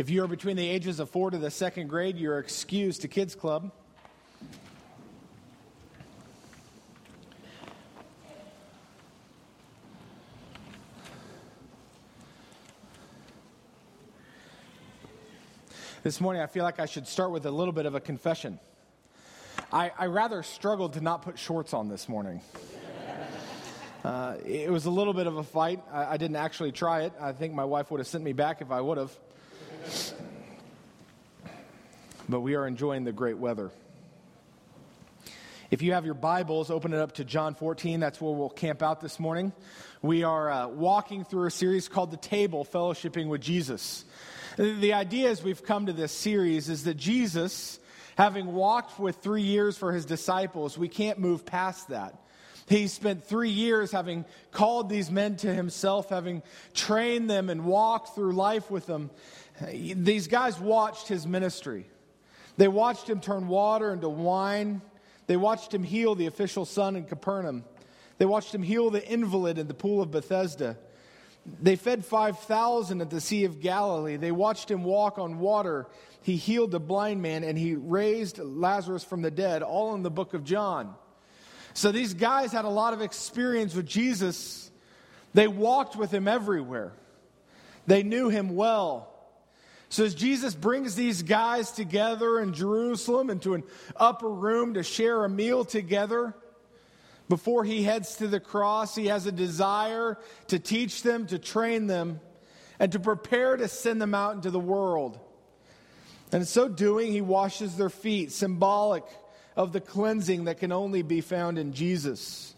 If you are between the ages of four to the second grade, you're excused to Kids Club. This morning, I feel like I should start with a little bit of a confession. I, I rather struggled to not put shorts on this morning. Uh, it was a little bit of a fight. I, I didn't actually try it. I think my wife would have sent me back if I would have but we are enjoying the great weather. If you have your Bibles, open it up to John 14. That's where we'll camp out this morning. We are uh, walking through a series called The Table Fellowshipping with Jesus. The idea as we've come to this series is that Jesus, having walked with three years for his disciples, we can't move past that. He spent three years having called these men to himself, having trained them and walked through life with them. These guys watched his ministry. They watched him turn water into wine. They watched him heal the official son in Capernaum. They watched him heal the invalid in the pool of Bethesda. They fed 5,000 at the Sea of Galilee. They watched him walk on water. He healed the blind man and he raised Lazarus from the dead, all in the book of John. So these guys had a lot of experience with Jesus. They walked with him everywhere, they knew him well. So, as Jesus brings these guys together in Jerusalem into an upper room to share a meal together, before he heads to the cross, he has a desire to teach them, to train them, and to prepare to send them out into the world. And in so doing, he washes their feet, symbolic of the cleansing that can only be found in Jesus.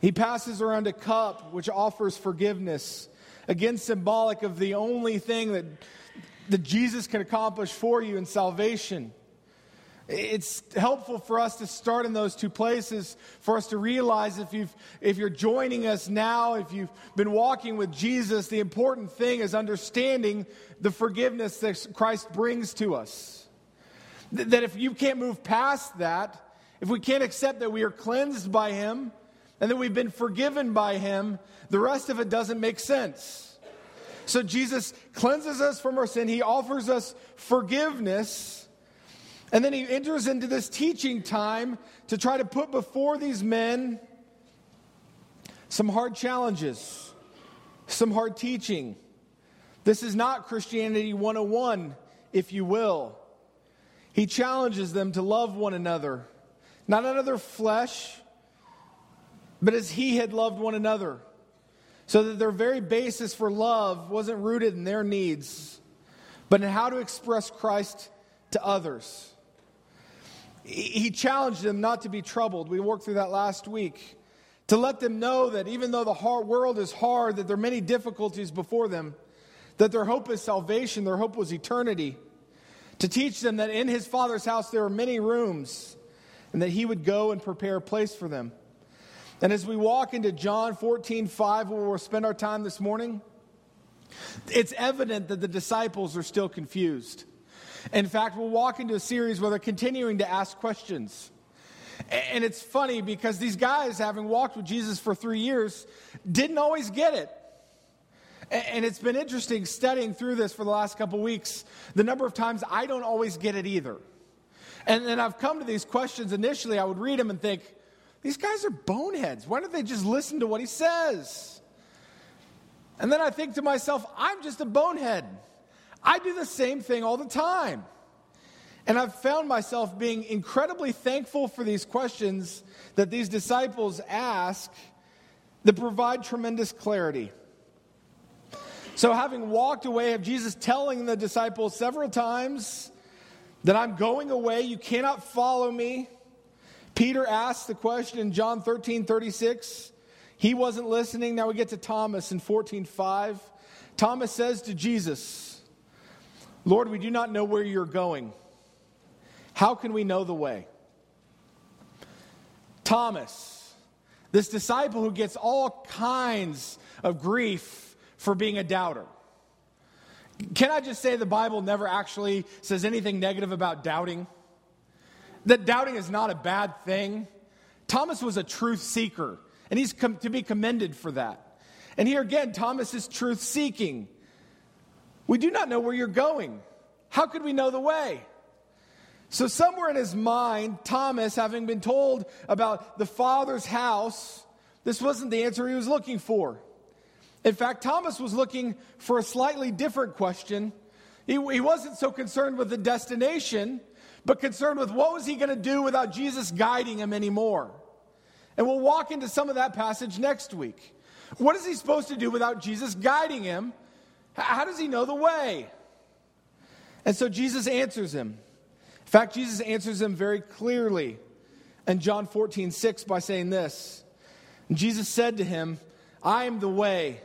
He passes around a cup which offers forgiveness, again, symbolic of the only thing that that Jesus can accomplish for you in salvation. It's helpful for us to start in those two places, for us to realize if, you've, if you're joining us now, if you've been walking with Jesus, the important thing is understanding the forgiveness that Christ brings to us. That if you can't move past that, if we can't accept that we are cleansed by Him and that we've been forgiven by Him, the rest of it doesn't make sense. So Jesus cleanses us from our sin, He offers us forgiveness. And then He enters into this teaching time to try to put before these men some hard challenges, some hard teaching. This is not Christianity 101, if you will. He challenges them to love one another, not another flesh, but as He had loved one another so that their very basis for love wasn't rooted in their needs, but in how to express Christ to others. He challenged them not to be troubled. We worked through that last week. To let them know that even though the hard world is hard, that there are many difficulties before them, that their hope is salvation, their hope was eternity. To teach them that in his Father's house there are many rooms, and that he would go and prepare a place for them. And as we walk into John 14, 5, where we'll spend our time this morning, it's evident that the disciples are still confused. In fact, we'll walk into a series where they're continuing to ask questions. And it's funny because these guys, having walked with Jesus for three years, didn't always get it. And it's been interesting studying through this for the last couple weeks, the number of times I don't always get it either. And then I've come to these questions initially, I would read them and think, these guys are boneheads. Why don't they just listen to what he says? And then I think to myself, I'm just a bonehead. I do the same thing all the time. And I've found myself being incredibly thankful for these questions that these disciples ask that provide tremendous clarity. So, having walked away of Jesus telling the disciples several times that I'm going away, you cannot follow me. Peter asked the question in John 13 36. He wasn't listening. Now we get to Thomas in 14 5. Thomas says to Jesus, Lord, we do not know where you're going. How can we know the way? Thomas, this disciple who gets all kinds of grief for being a doubter. Can I just say the Bible never actually says anything negative about doubting? That doubting is not a bad thing. Thomas was a truth seeker, and he's to be commended for that. And here again, Thomas is truth seeking. We do not know where you're going. How could we know the way? So, somewhere in his mind, Thomas, having been told about the Father's house, this wasn't the answer he was looking for. In fact, Thomas was looking for a slightly different question. He, he wasn't so concerned with the destination, but concerned with what was he going to do without Jesus guiding him anymore. And we'll walk into some of that passage next week. What is he supposed to do without Jesus guiding him? How does he know the way? And so Jesus answers him. In fact, Jesus answers him very clearly in John 14, 6 by saying this. And Jesus said to him, I am the way,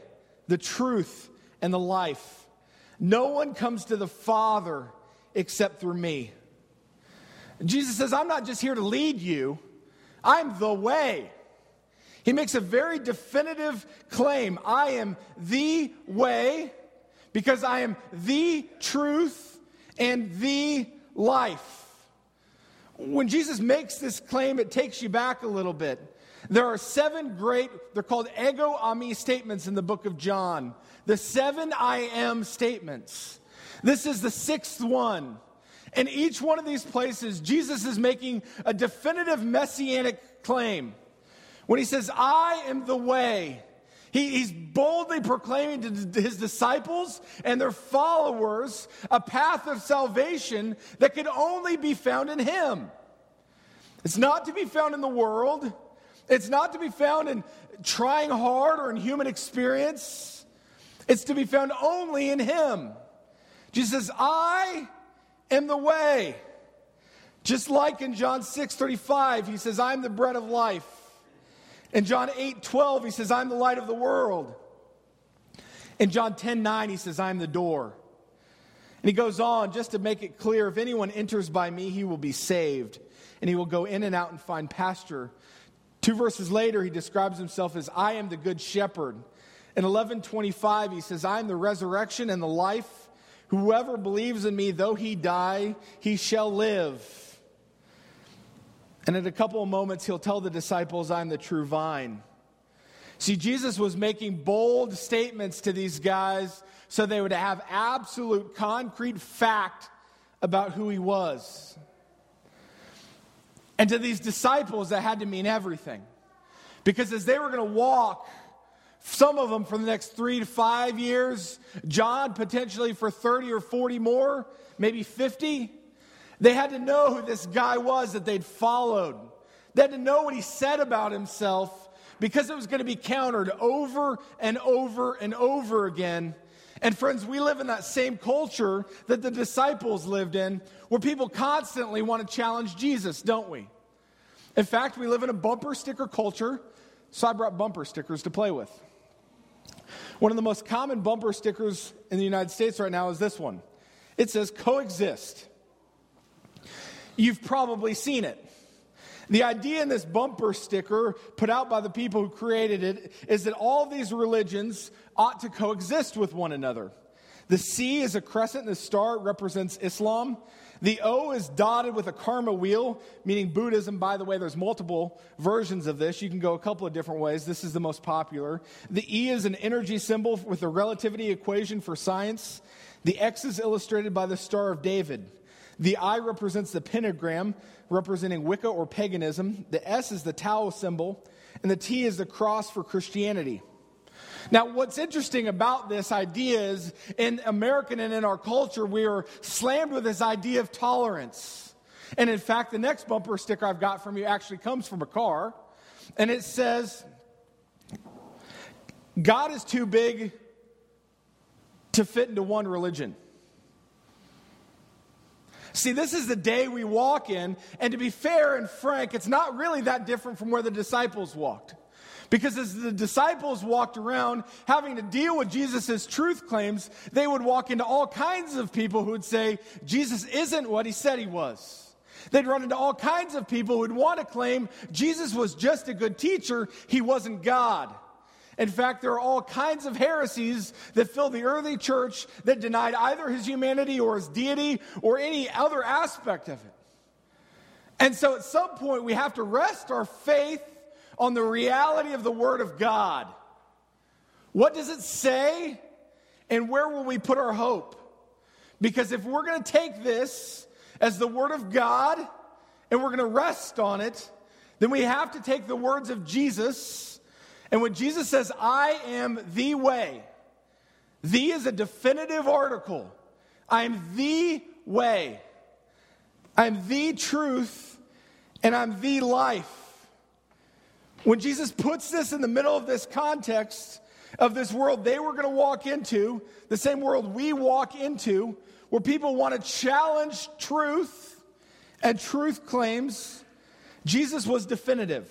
the truth, and the life. No one comes to the Father except through me. Jesus says, I'm not just here to lead you, I'm the way. He makes a very definitive claim I am the way because I am the truth and the life. When Jesus makes this claim, it takes you back a little bit. There are seven great, they're called ego eimi statements in the book of John. The seven I am statements. This is the sixth one. In each one of these places, Jesus is making a definitive messianic claim. When he says, I am the way, he, he's boldly proclaiming to his disciples and their followers a path of salvation that can only be found in him. It's not to be found in the world. It's not to be found in trying hard or in human experience. It's to be found only in Him. Jesus says, I am the way. Just like in John 6 35, He says, I'm the bread of life. In John 8 12, He says, I'm the light of the world. In John 10 9, He says, I'm the door. And He goes on just to make it clear if anyone enters by me, he will be saved, and he will go in and out and find pasture. Two verses later, he describes himself as I am the good shepherd. In 1125, he says, I am the resurrection and the life. Whoever believes in me, though he die, he shall live. And in a couple of moments, he'll tell the disciples, I'm the true vine. See, Jesus was making bold statements to these guys so they would have absolute concrete fact about who he was. And to these disciples, that had to mean everything. Because as they were going to walk, some of them for the next three to five years, John potentially for 30 or 40 more, maybe 50, they had to know who this guy was that they'd followed. They had to know what he said about himself because it was going to be countered over and over and over again. And friends, we live in that same culture that the disciples lived in, where people constantly want to challenge Jesus, don't we? In fact, we live in a bumper sticker culture, so I brought bumper stickers to play with. One of the most common bumper stickers in the United States right now is this one it says coexist. You've probably seen it. The idea in this bumper sticker put out by the people who created it is that all these religions ought to coexist with one another. The C is a crescent, and the star represents Islam. The O is dotted with a karma wheel, meaning Buddhism. By the way, there's multiple versions of this. You can go a couple of different ways. This is the most popular. The E is an energy symbol with a relativity equation for science. The X is illustrated by the Star of David. The I represents the pentagram, representing Wicca or paganism. The S is the Tao symbol. And the T is the cross for Christianity. Now, what's interesting about this idea is in American and in our culture, we are slammed with this idea of tolerance. And in fact, the next bumper sticker I've got from you actually comes from a car. And it says, God is too big to fit into one religion. See, this is the day we walk in, and to be fair and frank, it's not really that different from where the disciples walked. Because as the disciples walked around having to deal with Jesus' truth claims, they would walk into all kinds of people who would say, Jesus isn't what he said he was. They'd run into all kinds of people who would want to claim Jesus was just a good teacher, he wasn't God. In fact, there are all kinds of heresies that filled the early church that denied either his humanity or his deity or any other aspect of it. And so at some point, we have to rest our faith on the reality of the Word of God. What does it say? And where will we put our hope? Because if we're going to take this as the Word of God and we're going to rest on it, then we have to take the words of Jesus. And when Jesus says, I am the way, the is a definitive article. I am the way. I'm the truth and I'm the life. When Jesus puts this in the middle of this context of this world they were going to walk into, the same world we walk into, where people want to challenge truth and truth claims, Jesus was definitive.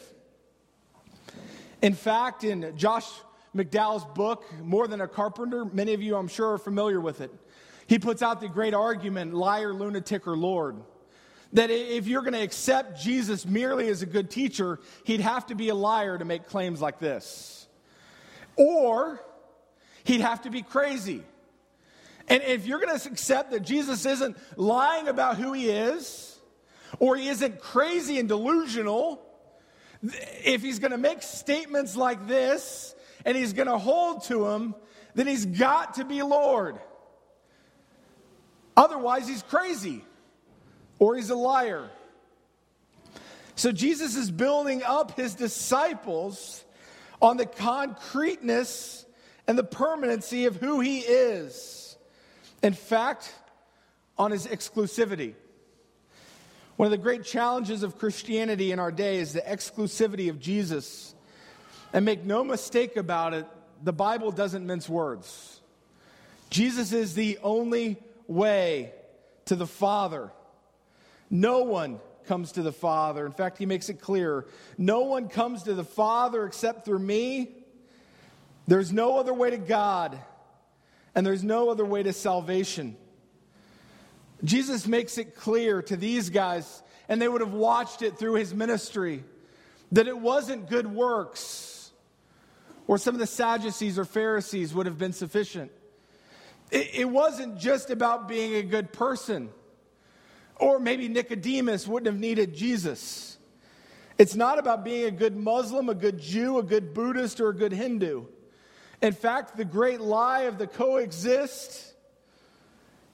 In fact, in Josh McDowell's book, More Than a Carpenter, many of you, I'm sure, are familiar with it. He puts out the great argument liar, lunatic, or Lord. That if you're going to accept Jesus merely as a good teacher, he'd have to be a liar to make claims like this. Or he'd have to be crazy. And if you're going to accept that Jesus isn't lying about who he is, or he isn't crazy and delusional, if he's going to make statements like this and he's going to hold to them, then he's got to be Lord. Otherwise, he's crazy or he's a liar. So Jesus is building up his disciples on the concreteness and the permanency of who he is. In fact, on his exclusivity. One of the great challenges of Christianity in our day is the exclusivity of Jesus. And make no mistake about it, the Bible doesn't mince words. Jesus is the only way to the Father. No one comes to the Father. In fact, he makes it clear no one comes to the Father except through me. There's no other way to God, and there's no other way to salvation. Jesus makes it clear to these guys, and they would have watched it through his ministry, that it wasn't good works, or some of the Sadducees or Pharisees would have been sufficient. It, it wasn't just about being a good person. Or maybe Nicodemus wouldn't have needed Jesus. It's not about being a good Muslim, a good Jew, a good Buddhist, or a good Hindu. In fact, the great lie of the coexist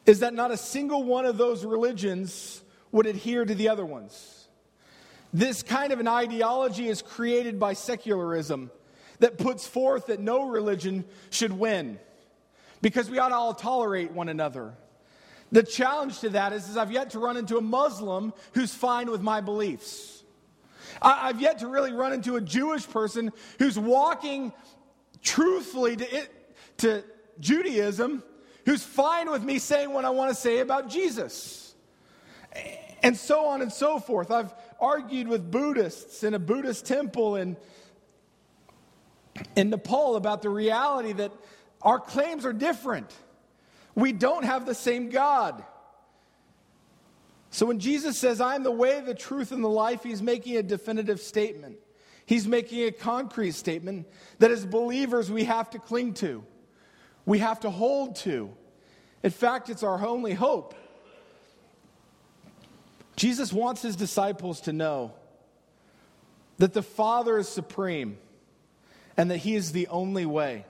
is that not a single one of those religions would adhere to the other ones. This kind of an ideology is created by secularism that puts forth that no religion should win because we ought to all tolerate one another. The challenge to that is, is I've yet to run into a Muslim who's fine with my beliefs. I, have yet to really run into a Jewish person who's walking truthfully to, it, to Judaism, who's fine with me saying what I want to say about Jesus. And so on and so forth. I've argued with Buddhists in a Buddhist temple in, in Nepal about the reality that our claims are different. We don't have the same God. So when Jesus says, I am the way, the truth, and the life, he's making a definitive statement. He's making a concrete statement that as believers we have to cling to, we have to hold to. In fact, it's our only hope. Jesus wants his disciples to know that the Father is supreme and that he is the only way.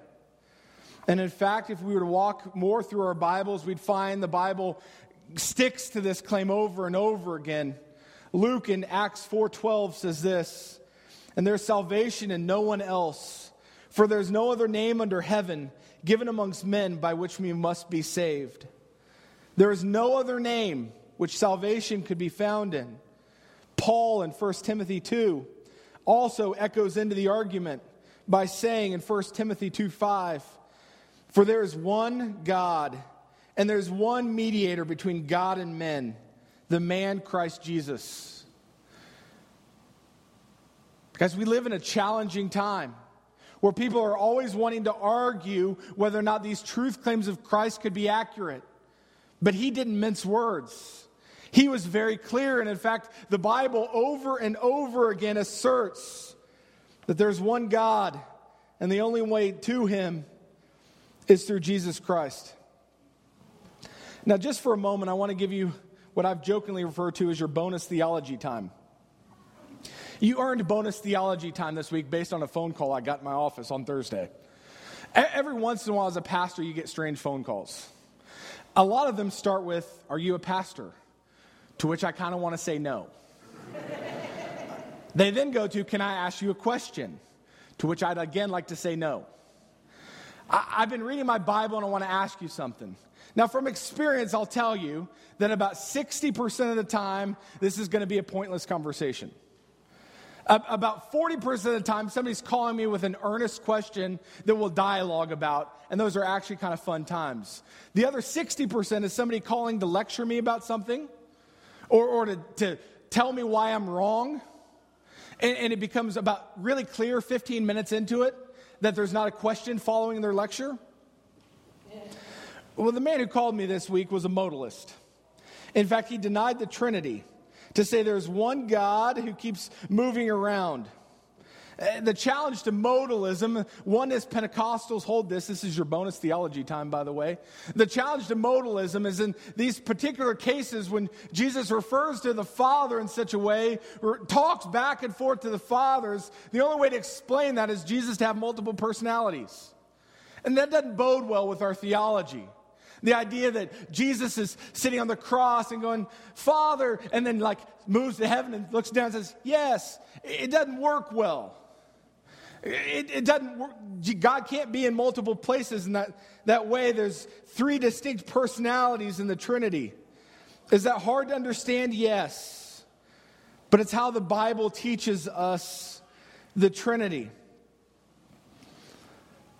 And in fact, if we were to walk more through our Bibles, we'd find the Bible sticks to this claim over and over again. Luke in Acts 4:12 says this, and there's salvation in no one else, for there's no other name under heaven given amongst men by which we must be saved. There is no other name which salvation could be found in. Paul in 1 Timothy 2 also echoes into the argument by saying in 1 Timothy 2 5, for there is one God, and there's one mediator between God and men, the man Christ Jesus. Because we live in a challenging time where people are always wanting to argue whether or not these truth claims of Christ could be accurate. But he didn't mince words. He was very clear, and in fact, the Bible over and over again asserts that there's one God, and the only way to him is through Jesus Christ. Now, just for a moment, I want to give you what I've jokingly referred to as your bonus theology time. You earned bonus theology time this week based on a phone call I got in my office on Thursday. Every once in a while, as a pastor, you get strange phone calls. A lot of them start with, Are you a pastor? To which I kind of want to say no. they then go to, Can I ask you a question? To which I'd again like to say no. I, have been reading my Bible and I want to ask you something. Now, from experience, I'll tell you that about 60% of the time, this is going to be a pointless conversation. About 40% of the time, somebody's calling me with an earnest question that we'll dialogue about, and those are actually kind of fun times. The other 60% is somebody calling to lecture me about something or, or to, to tell me why I'm wrong. And, and it becomes about really clear 15 minutes into it that there's not a question following their lecture. Well, the man who called me this week was a modalist. In fact, he denied the Trinity to say there's one God who keeps moving around. Uh, the challenge to modalism, one is Pentecostals hold this. This is your bonus theology time, by the way. The challenge to modalism is in these particular cases when Jesus refers to the Father in such a way, talks back and forth to the Fathers. The only way to explain that is Jesus to have multiple personalities. And that doesn't bode well with our theology. The idea that Jesus is sitting on the cross and going, Father, and then like moves to heaven and looks down and says, Yes, it doesn't work well. It, it, doesn't work. God can't be in multiple places in that, that way. There's three distinct personalities in the Trinity. Is that hard to understand? Yes. But it's how the Bible teaches us the Trinity.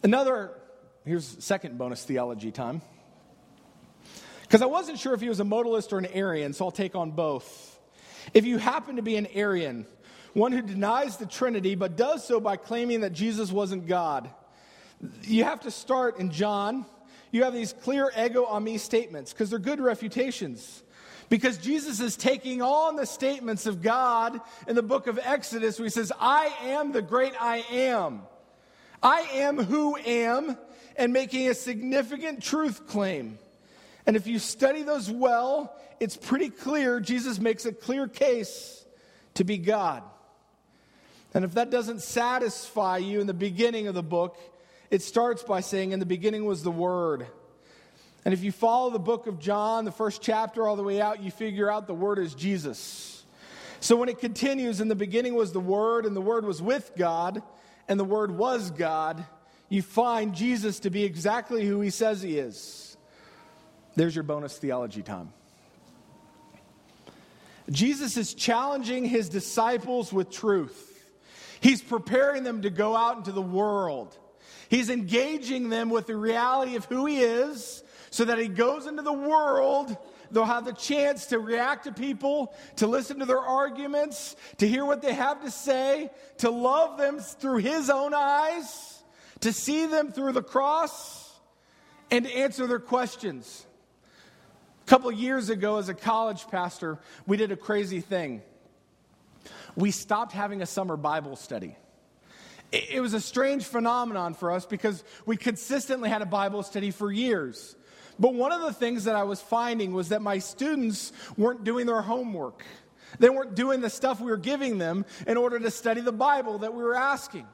Another, here's second bonus theology time. Because I wasn't sure if he was a modalist or an Arian, so I'll take on both. If you happen to be an Arian, one who denies the Trinity but does so by claiming that Jesus wasn't God, you have to start in John. You have these clear ego eimi statements because they're good refutations. Because Jesus is taking on the statements of God in the book of Exodus where he says, I am the great I am. I am who am, and making a significant truth claim. And if you study those well, it's pretty clear Jesus makes a clear case to be God. And if that doesn't satisfy you in the beginning of the book, it starts by saying, In the beginning was the Word. And if you follow the book of John, the first chapter all the way out, you figure out the Word is Jesus. So when it continues, In the beginning was the Word, and the Word was with God, and the Word was God, you find Jesus to be exactly who he says he is. There's your bonus theology time. Jesus is challenging his disciples with truth. He's preparing them to go out into the world. He's engaging them with the reality of who he is so that he goes into the world. They'll have the chance to react to people, to listen to their arguments, to hear what they have to say, to love them through his own eyes, to see them through the cross, and to answer their questions. A couple years ago, as a college pastor, we did a crazy thing. We stopped having a summer Bible study. It was a strange phenomenon for us because we consistently had a Bible study for years. But one of the things that I was finding was that my students weren't doing their homework. They weren't doing the stuff we were giving them in order to study the Bible that we were asking.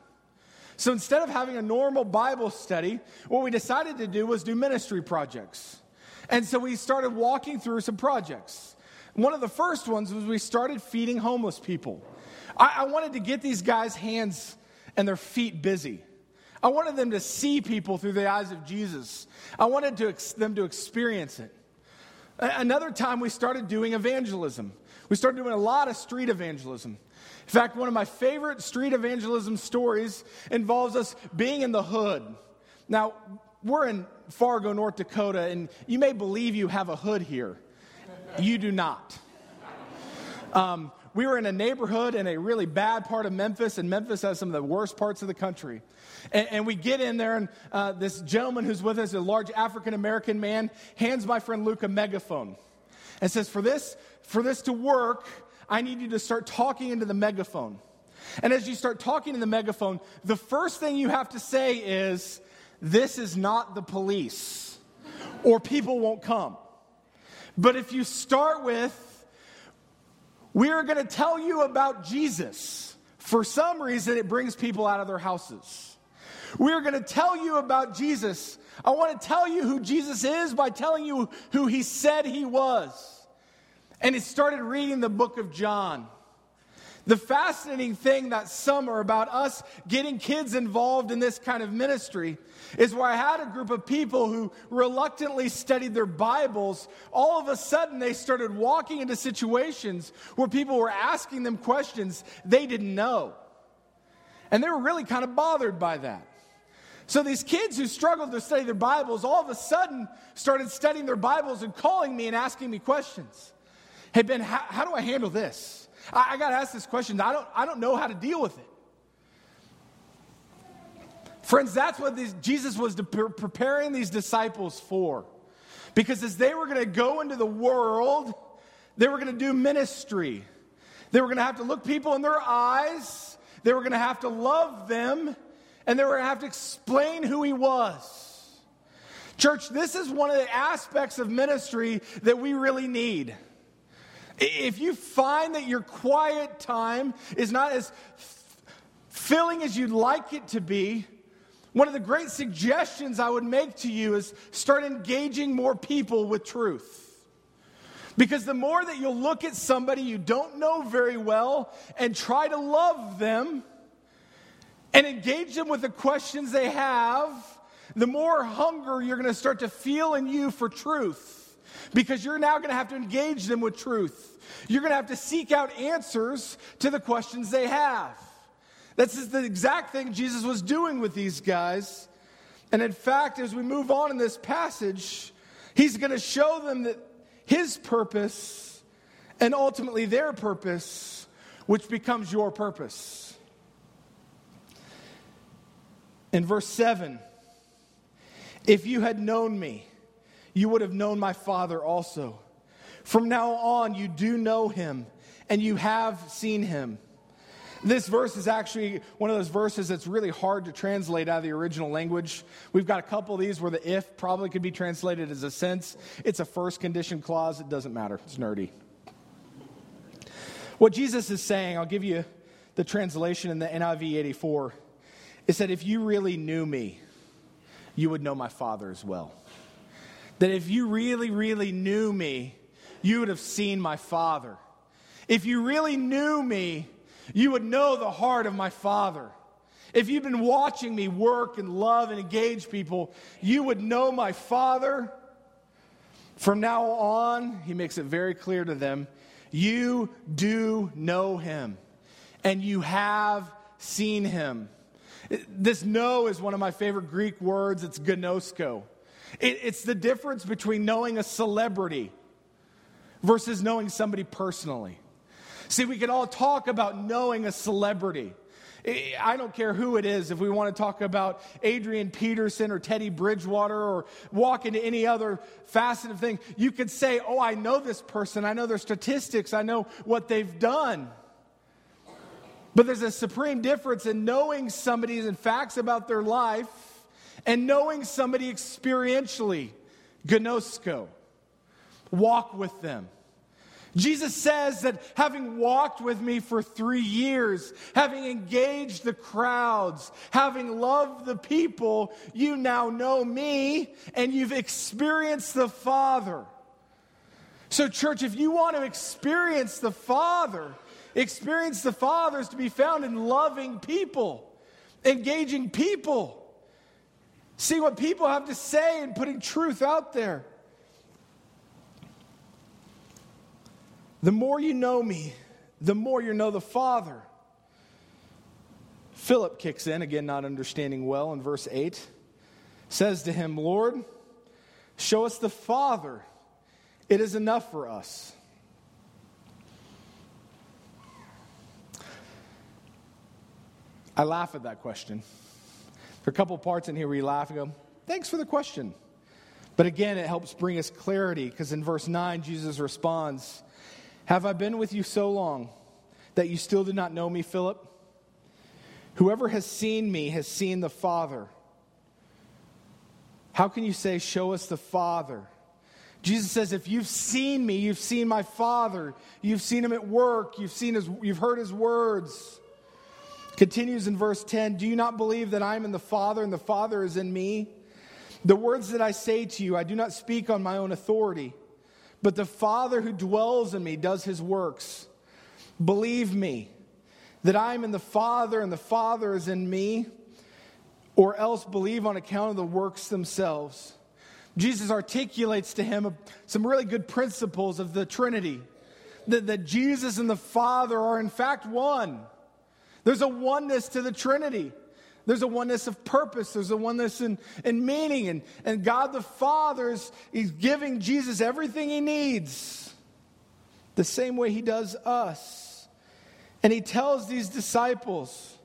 So instead of having a normal Bible study, what we decided to do was do ministry projects. And so we started walking through some projects. One of the first ones was we started feeding homeless people. I, I wanted to get these guys' hands and their feet busy. I wanted them to see people through the eyes of Jesus. I wanted to ex- them to experience it. Another time, we started doing evangelism. We started doing a lot of street evangelism. In fact, one of my favorite street evangelism stories involves us being in the hood. Now, we're in Fargo, North Dakota, and you may believe you have a hood here. You do not. Um, we were in a neighborhood in a really bad part of Memphis, and Memphis has some of the worst parts of the country. And, and we get in there, and uh, this gentleman who's with us, a large African American man, hands my friend Luke a megaphone and says, For this, for this to work, I need you to start talking into the megaphone. And as you start talking in the megaphone, the first thing you have to say is, this is not the police, or people won't come. But if you start with, we are going to tell you about Jesus, for some reason it brings people out of their houses. We're going to tell you about Jesus. I want to tell you who Jesus is by telling you who he said he was. And he started reading the book of John. The fascinating thing that summer about us getting kids involved in this kind of ministry is where I had a group of people who reluctantly studied their Bibles. All of a sudden, they started walking into situations where people were asking them questions they didn't know. And they were really kind of bothered by that. So these kids who struggled to study their Bibles all of a sudden started studying their Bibles and calling me and asking me questions. Hey, Ben, how, how do I handle this? I, I got to ask this question. I don't, I don't know how to deal with it. Friends, that's what Jesus was preparing these disciples for. Because as they were going to go into the world, they were going to do ministry. They were going to have to look people in their eyes, they were going to have to love them, and they were going to have to explain who he was. Church, this is one of the aspects of ministry that we really need. Eh. If you find that your quiet time is not as filling as you'd like it to be, one of the great suggestions I would make to you is start engaging more people with truth. Because the more that you'll look at somebody you don't know very well and try to love them and engage them with the questions they have, the more hunger you're going to start to feel in you for truth because you're now going to have to engage them with truth. You're going to have to seek out answers to the questions they have. This is the exact thing Jesus was doing with these guys. And in fact, as we move on in this passage, he's going to show them that his purpose and ultimately their purpose, which becomes your purpose. In verse 7, if you had known me, you would have known my Father also. From now on, you do know him, and you have seen him. This verse is actually one of those verses that's really hard to translate out of the original language. We've got a couple of these where the if probably could be translated as a sense. It's a first condition clause. It doesn't matter. It's nerdy. What Jesus is saying, I'll give you the translation in the NIV 84, is that if you really knew me, you would know my Father as well. That if you really, really knew me, you would have seen my Father. If you really knew me, you would know the heart of my Father. If you've been watching me work and love and engage people, you would know my Father. From now on, he makes it very clear to them you do know him, and you have seen him. This know is one of my favorite Greek words. It's gnosko. It, it's the difference between knowing a celebrity versus knowing somebody personally. See, we can all talk about knowing a celebrity. I don't care who it is, if we want to talk about Adrian Peterson or Teddy Bridgewater or walk into any other facet of thing, you could say, Oh, I know this person. I know their statistics. I know what they've done. But there's a supreme difference in knowing somebody and facts about their life and knowing somebody experientially, gnosko, walk with them. Jesus says that having walked with me for three years, having engaged the crowds, having loved the people, you now know me and you've experienced the Father. So, church, if you want to experience the Father, experience the Father is to be found in loving people, engaging people see what people have to say and putting truth out there. The more you know me, the more you know the Father. Philip kicks in, again, not understanding well, in verse 8, says to him, Lord, show us the Father. It is enough for us. I laugh at that question. There are a couple parts in here where you laugh and go, thanks for the question. But again, it helps bring us clarity because in verse 9, Jesus responds, Have I been with you so long that you still do not know me, Philip? Whoever has seen me has seen the Father. How can you say, Show us the Father? Jesus says, If you've seen me, you've seen my Father. You've seen him at work. You've, seen his, you've heard his words. Continues in verse 10 Do you not believe that I am in the Father and the Father is in me? The words that I say to you, I do not speak on my own authority, but the Father who dwells in me does his works. Believe me that I am in the Father and the Father is in me, or else believe on account of the works themselves. Jesus articulates to him some really good principles of the Trinity that, that Jesus and the Father are in fact one. There's a oneness to the Trinity. There's a oneness of purpose. There's a oneness in, in meaning. And, and God the Father is giving Jesus everything he needs, the same way he does us. And he tells these disciples,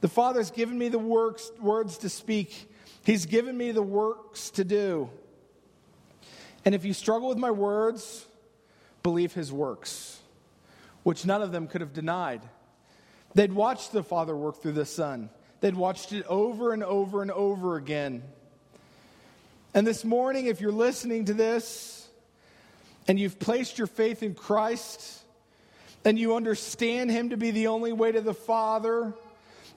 The Father's given me the works, words to speak, He's given me the works to do. And if you struggle with my words, believe his works, which none of them could have denied. They'd watched the Father work through the Son, they'd watched it over and over and over again. And this morning, if you're listening to this and you've placed your faith in Christ and you understand Him to be the only way to the Father,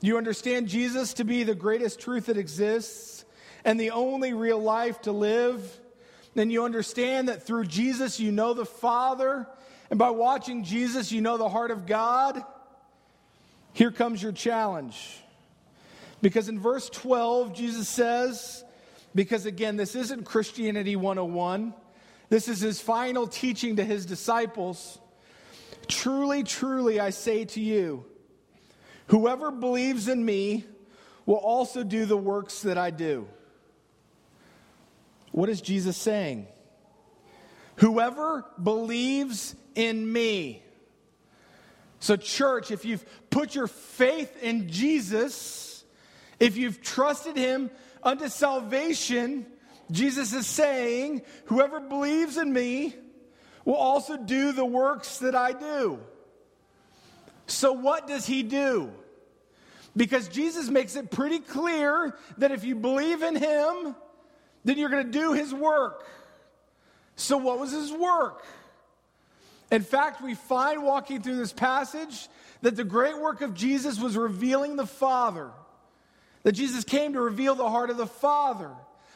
you understand Jesus to be the greatest truth that exists and the only real life to live, then you understand that through Jesus you know the Father, and by watching Jesus you know the heart of God. Here comes your challenge. Because in verse 12, Jesus says, because again, this isn't Christianity 101, this is his final teaching to his disciples. Truly, truly, I say to you, whoever believes in me will also do the works that I do. What is Jesus saying? Whoever believes in me so, church, if you've put your faith in Jesus, if you've trusted him unto salvation, Jesus is saying, Whoever believes in me will also do the works that I do. So, what does he do? Because Jesus makes it pretty clear that if you believe in him, then you're going to do his work. So, what was his work? In fact, we find walking through this passage that the great work of Jesus was revealing the Father. That Jesus came to reveal the heart of the Father,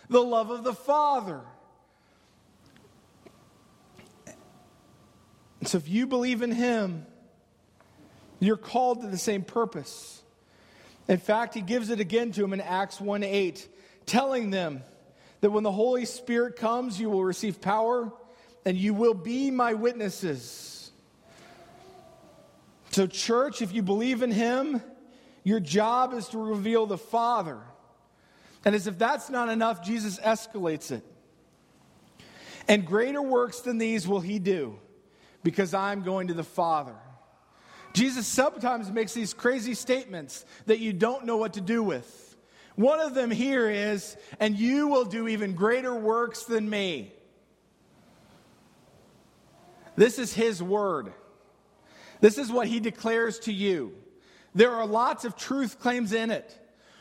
the love of the Father. So if you believe in Him, you're called to the same purpose. In fact, He gives it again to him in Acts 1 8, telling them that when the Holy Spirit comes, you will receive power and you will be my witnesses. So, church, if you believe in him, your job is to reveal the Father. And as if that's not enough, Jesus escalates it. And greater works than these will he do, because I'm going to the Father. Jesus sometimes makes these crazy statements that you don't know what to do with. One of them here is, and you will do even greater works than me. This is His word. This is what He declares to you. There are lots of truth claims in it.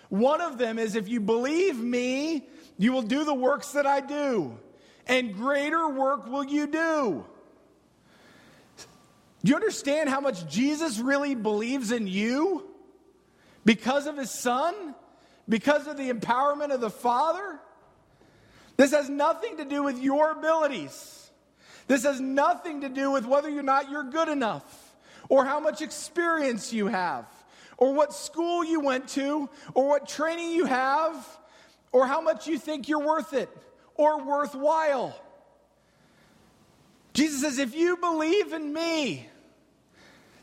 One of them is if you believe me, you will do the works that I do, and greater work will you do. Do you understand how much Jesus really believes in you? Because of his son? Because of the empowerment of the Father? This has nothing to do with your abilities. This has nothing to do with whether or not you're good enough, or how much experience you have, or what school you went to, or what training you have, or how much you think you're worth it or worthwhile. Jesus says, If you believe in me,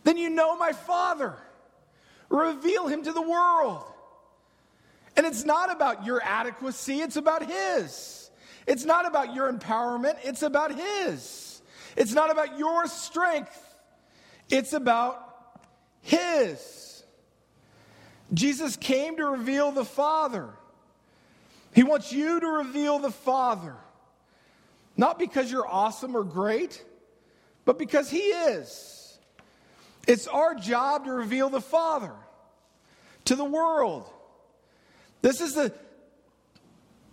then you know my Father. Reveal him to the world. And it's not about your adequacy, it's about his. It's not about your empowerment, it's about His. It's not about your strength, it's about His. Jesus came to reveal the Father. He wants you to reveal the Father. Not because you're awesome or great, but because He is. It's our job to reveal the Father to the world. This is the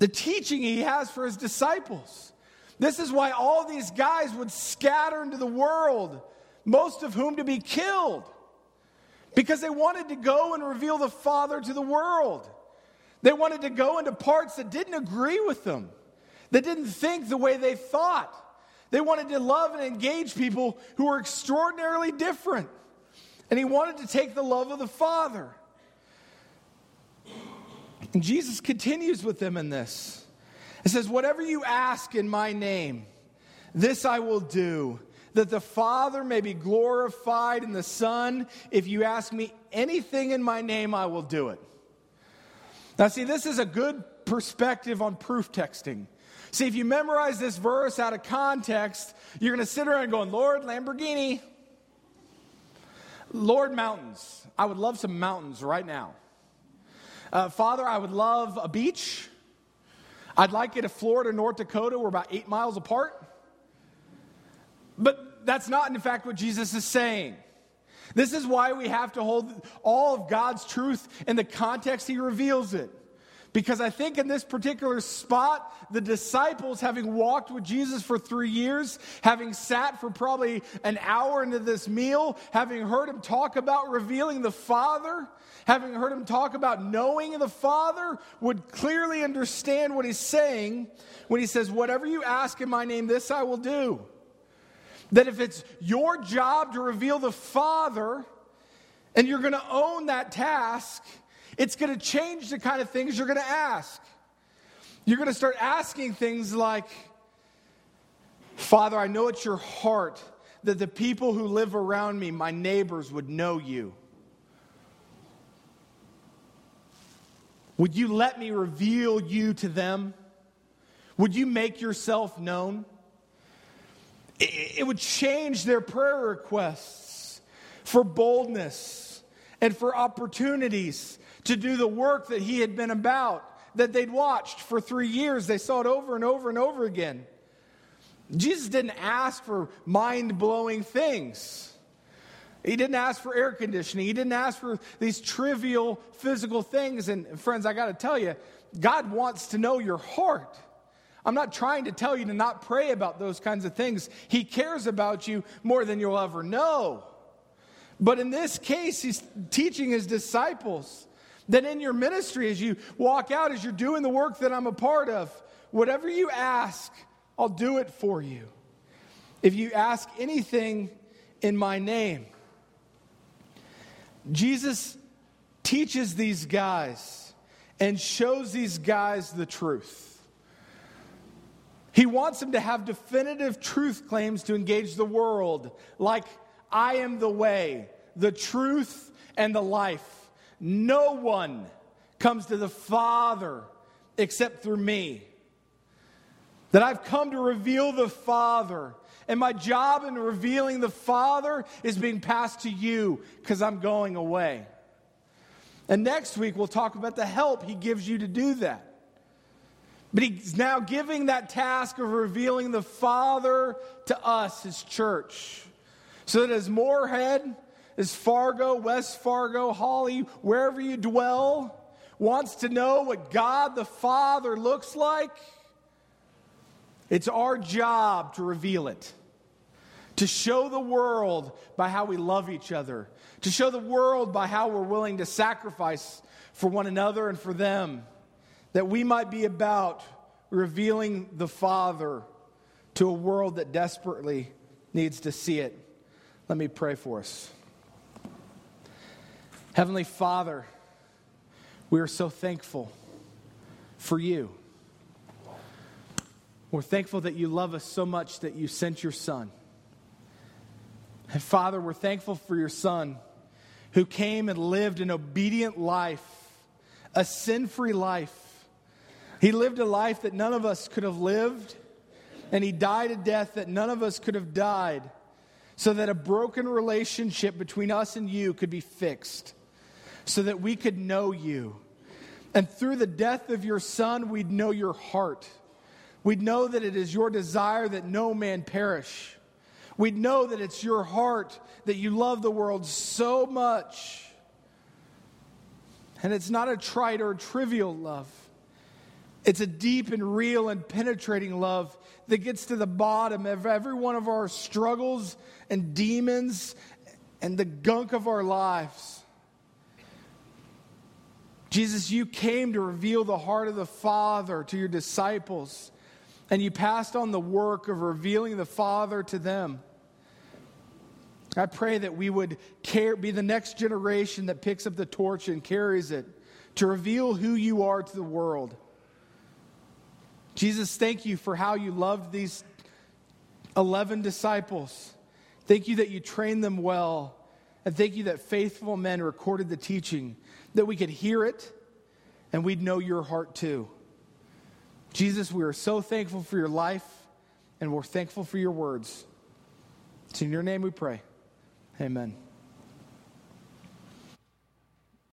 the teaching he has for his disciples. This is why all these guys would scatter into the world, most of whom to be killed, because they wanted to go and reveal the Father to the world. They wanted to go into parts that didn't agree with them, that didn't think the way they thought. They wanted to love and engage people who were extraordinarily different. And he wanted to take the love of the Father. And Jesus continues with them in this. It says, Whatever you ask in my name, this I will do, that the Father may be glorified in the Son. If you ask me anything in my name, I will do it. Now, see, this is a good perspective on proof texting. See, if you memorize this verse out of context, you're going to sit around going, Lord, Lamborghini. Lord, mountains. I would love some mountains right now. Uh, Father, I would love a beach. I'd like it if Florida, North Dakota were about eight miles apart. But that's not, in fact, what Jesus is saying. This is why we have to hold all of God's truth in the context He reveals it. Because I think in this particular spot, the disciples, having walked with Jesus for three years, having sat for probably an hour into this meal, having heard him talk about revealing the Father, having heard him talk about knowing the Father, would clearly understand what he's saying when he says, Whatever you ask in my name, this I will do. That if it's your job to reveal the Father, and you're going to own that task, it's going to change the kind of things you're going to ask. You're going to start asking things like, Father, I know it's your heart that the people who live around me, my neighbors, would know you. Would you let me reveal you to them? Would you make yourself known? It would change their prayer requests for boldness and for opportunities to do the work that he had been about, that they'd watched for three years. They saw it over and over and over again. Jesus didn't ask for mind blowing things. He didn't ask for air conditioning. He didn't ask for these trivial physical things. And friends, I got to tell you, God wants to know your heart. I'm not trying to tell you to not pray about those kinds of things. He cares about you more than you'll ever know. But in this case, he's teaching his disciples that in your ministry, as you walk out, as you're doing the work that I'm a part of, whatever you ask, I'll do it for you. If you ask anything in my name, Jesus teaches these guys and shows these guys the truth. He wants them to have definitive truth claims to engage the world, like, I am the way, the truth, and the life. No one comes to the Father except through me. That I've come to reveal the Father. And my job in revealing the Father is being passed to you because I'm going away. And next week, we'll talk about the help He gives you to do that. But He's now giving that task of revealing the Father to us, His church. So that as Moorhead as Fargo, West Fargo, Holly, wherever you dwell, wants to know what God the Father looks like, it's our job to reveal it. To show the world by how we love each other. To show the world by how we're willing to sacrifice for one another and for them. That we might be about revealing the Father to a world that desperately needs to see it. Let me pray for us. Heavenly Father, we are so thankful for you. We're thankful that you love us so much that you sent your Son. And Father, we're thankful for your Son who came and lived an obedient life, a sin free life. He lived a life that none of us could have lived, and he died a death that none of us could have died, so that a broken relationship between us and you could be fixed so that we could know you. And through the death of your Son, we'd know your heart. We'd know that it is your desire that no man perish. We'd know that it's your heart that you love the world so much. And it's not a trite or trivial love. It's a deep and real and penetrating love that gets to the bottom of every one of our struggles and demons and the gunk of our lives. Jesus, you came to reveal the heart of the Father to your disciples, and you passed on the work of revealing the Father to them. I pray that we would care, be the next generation that picks up the torch and carries it to reveal who you are to the world. Jesus, thank you for how you loved these 11 disciples. Thank you that you trained them well. And thank you that faithful men recorded the teaching that we could hear it and we'd know your heart too. Jesus, we are so thankful for your life and we're thankful for your words. It's in your name we pray. Amen.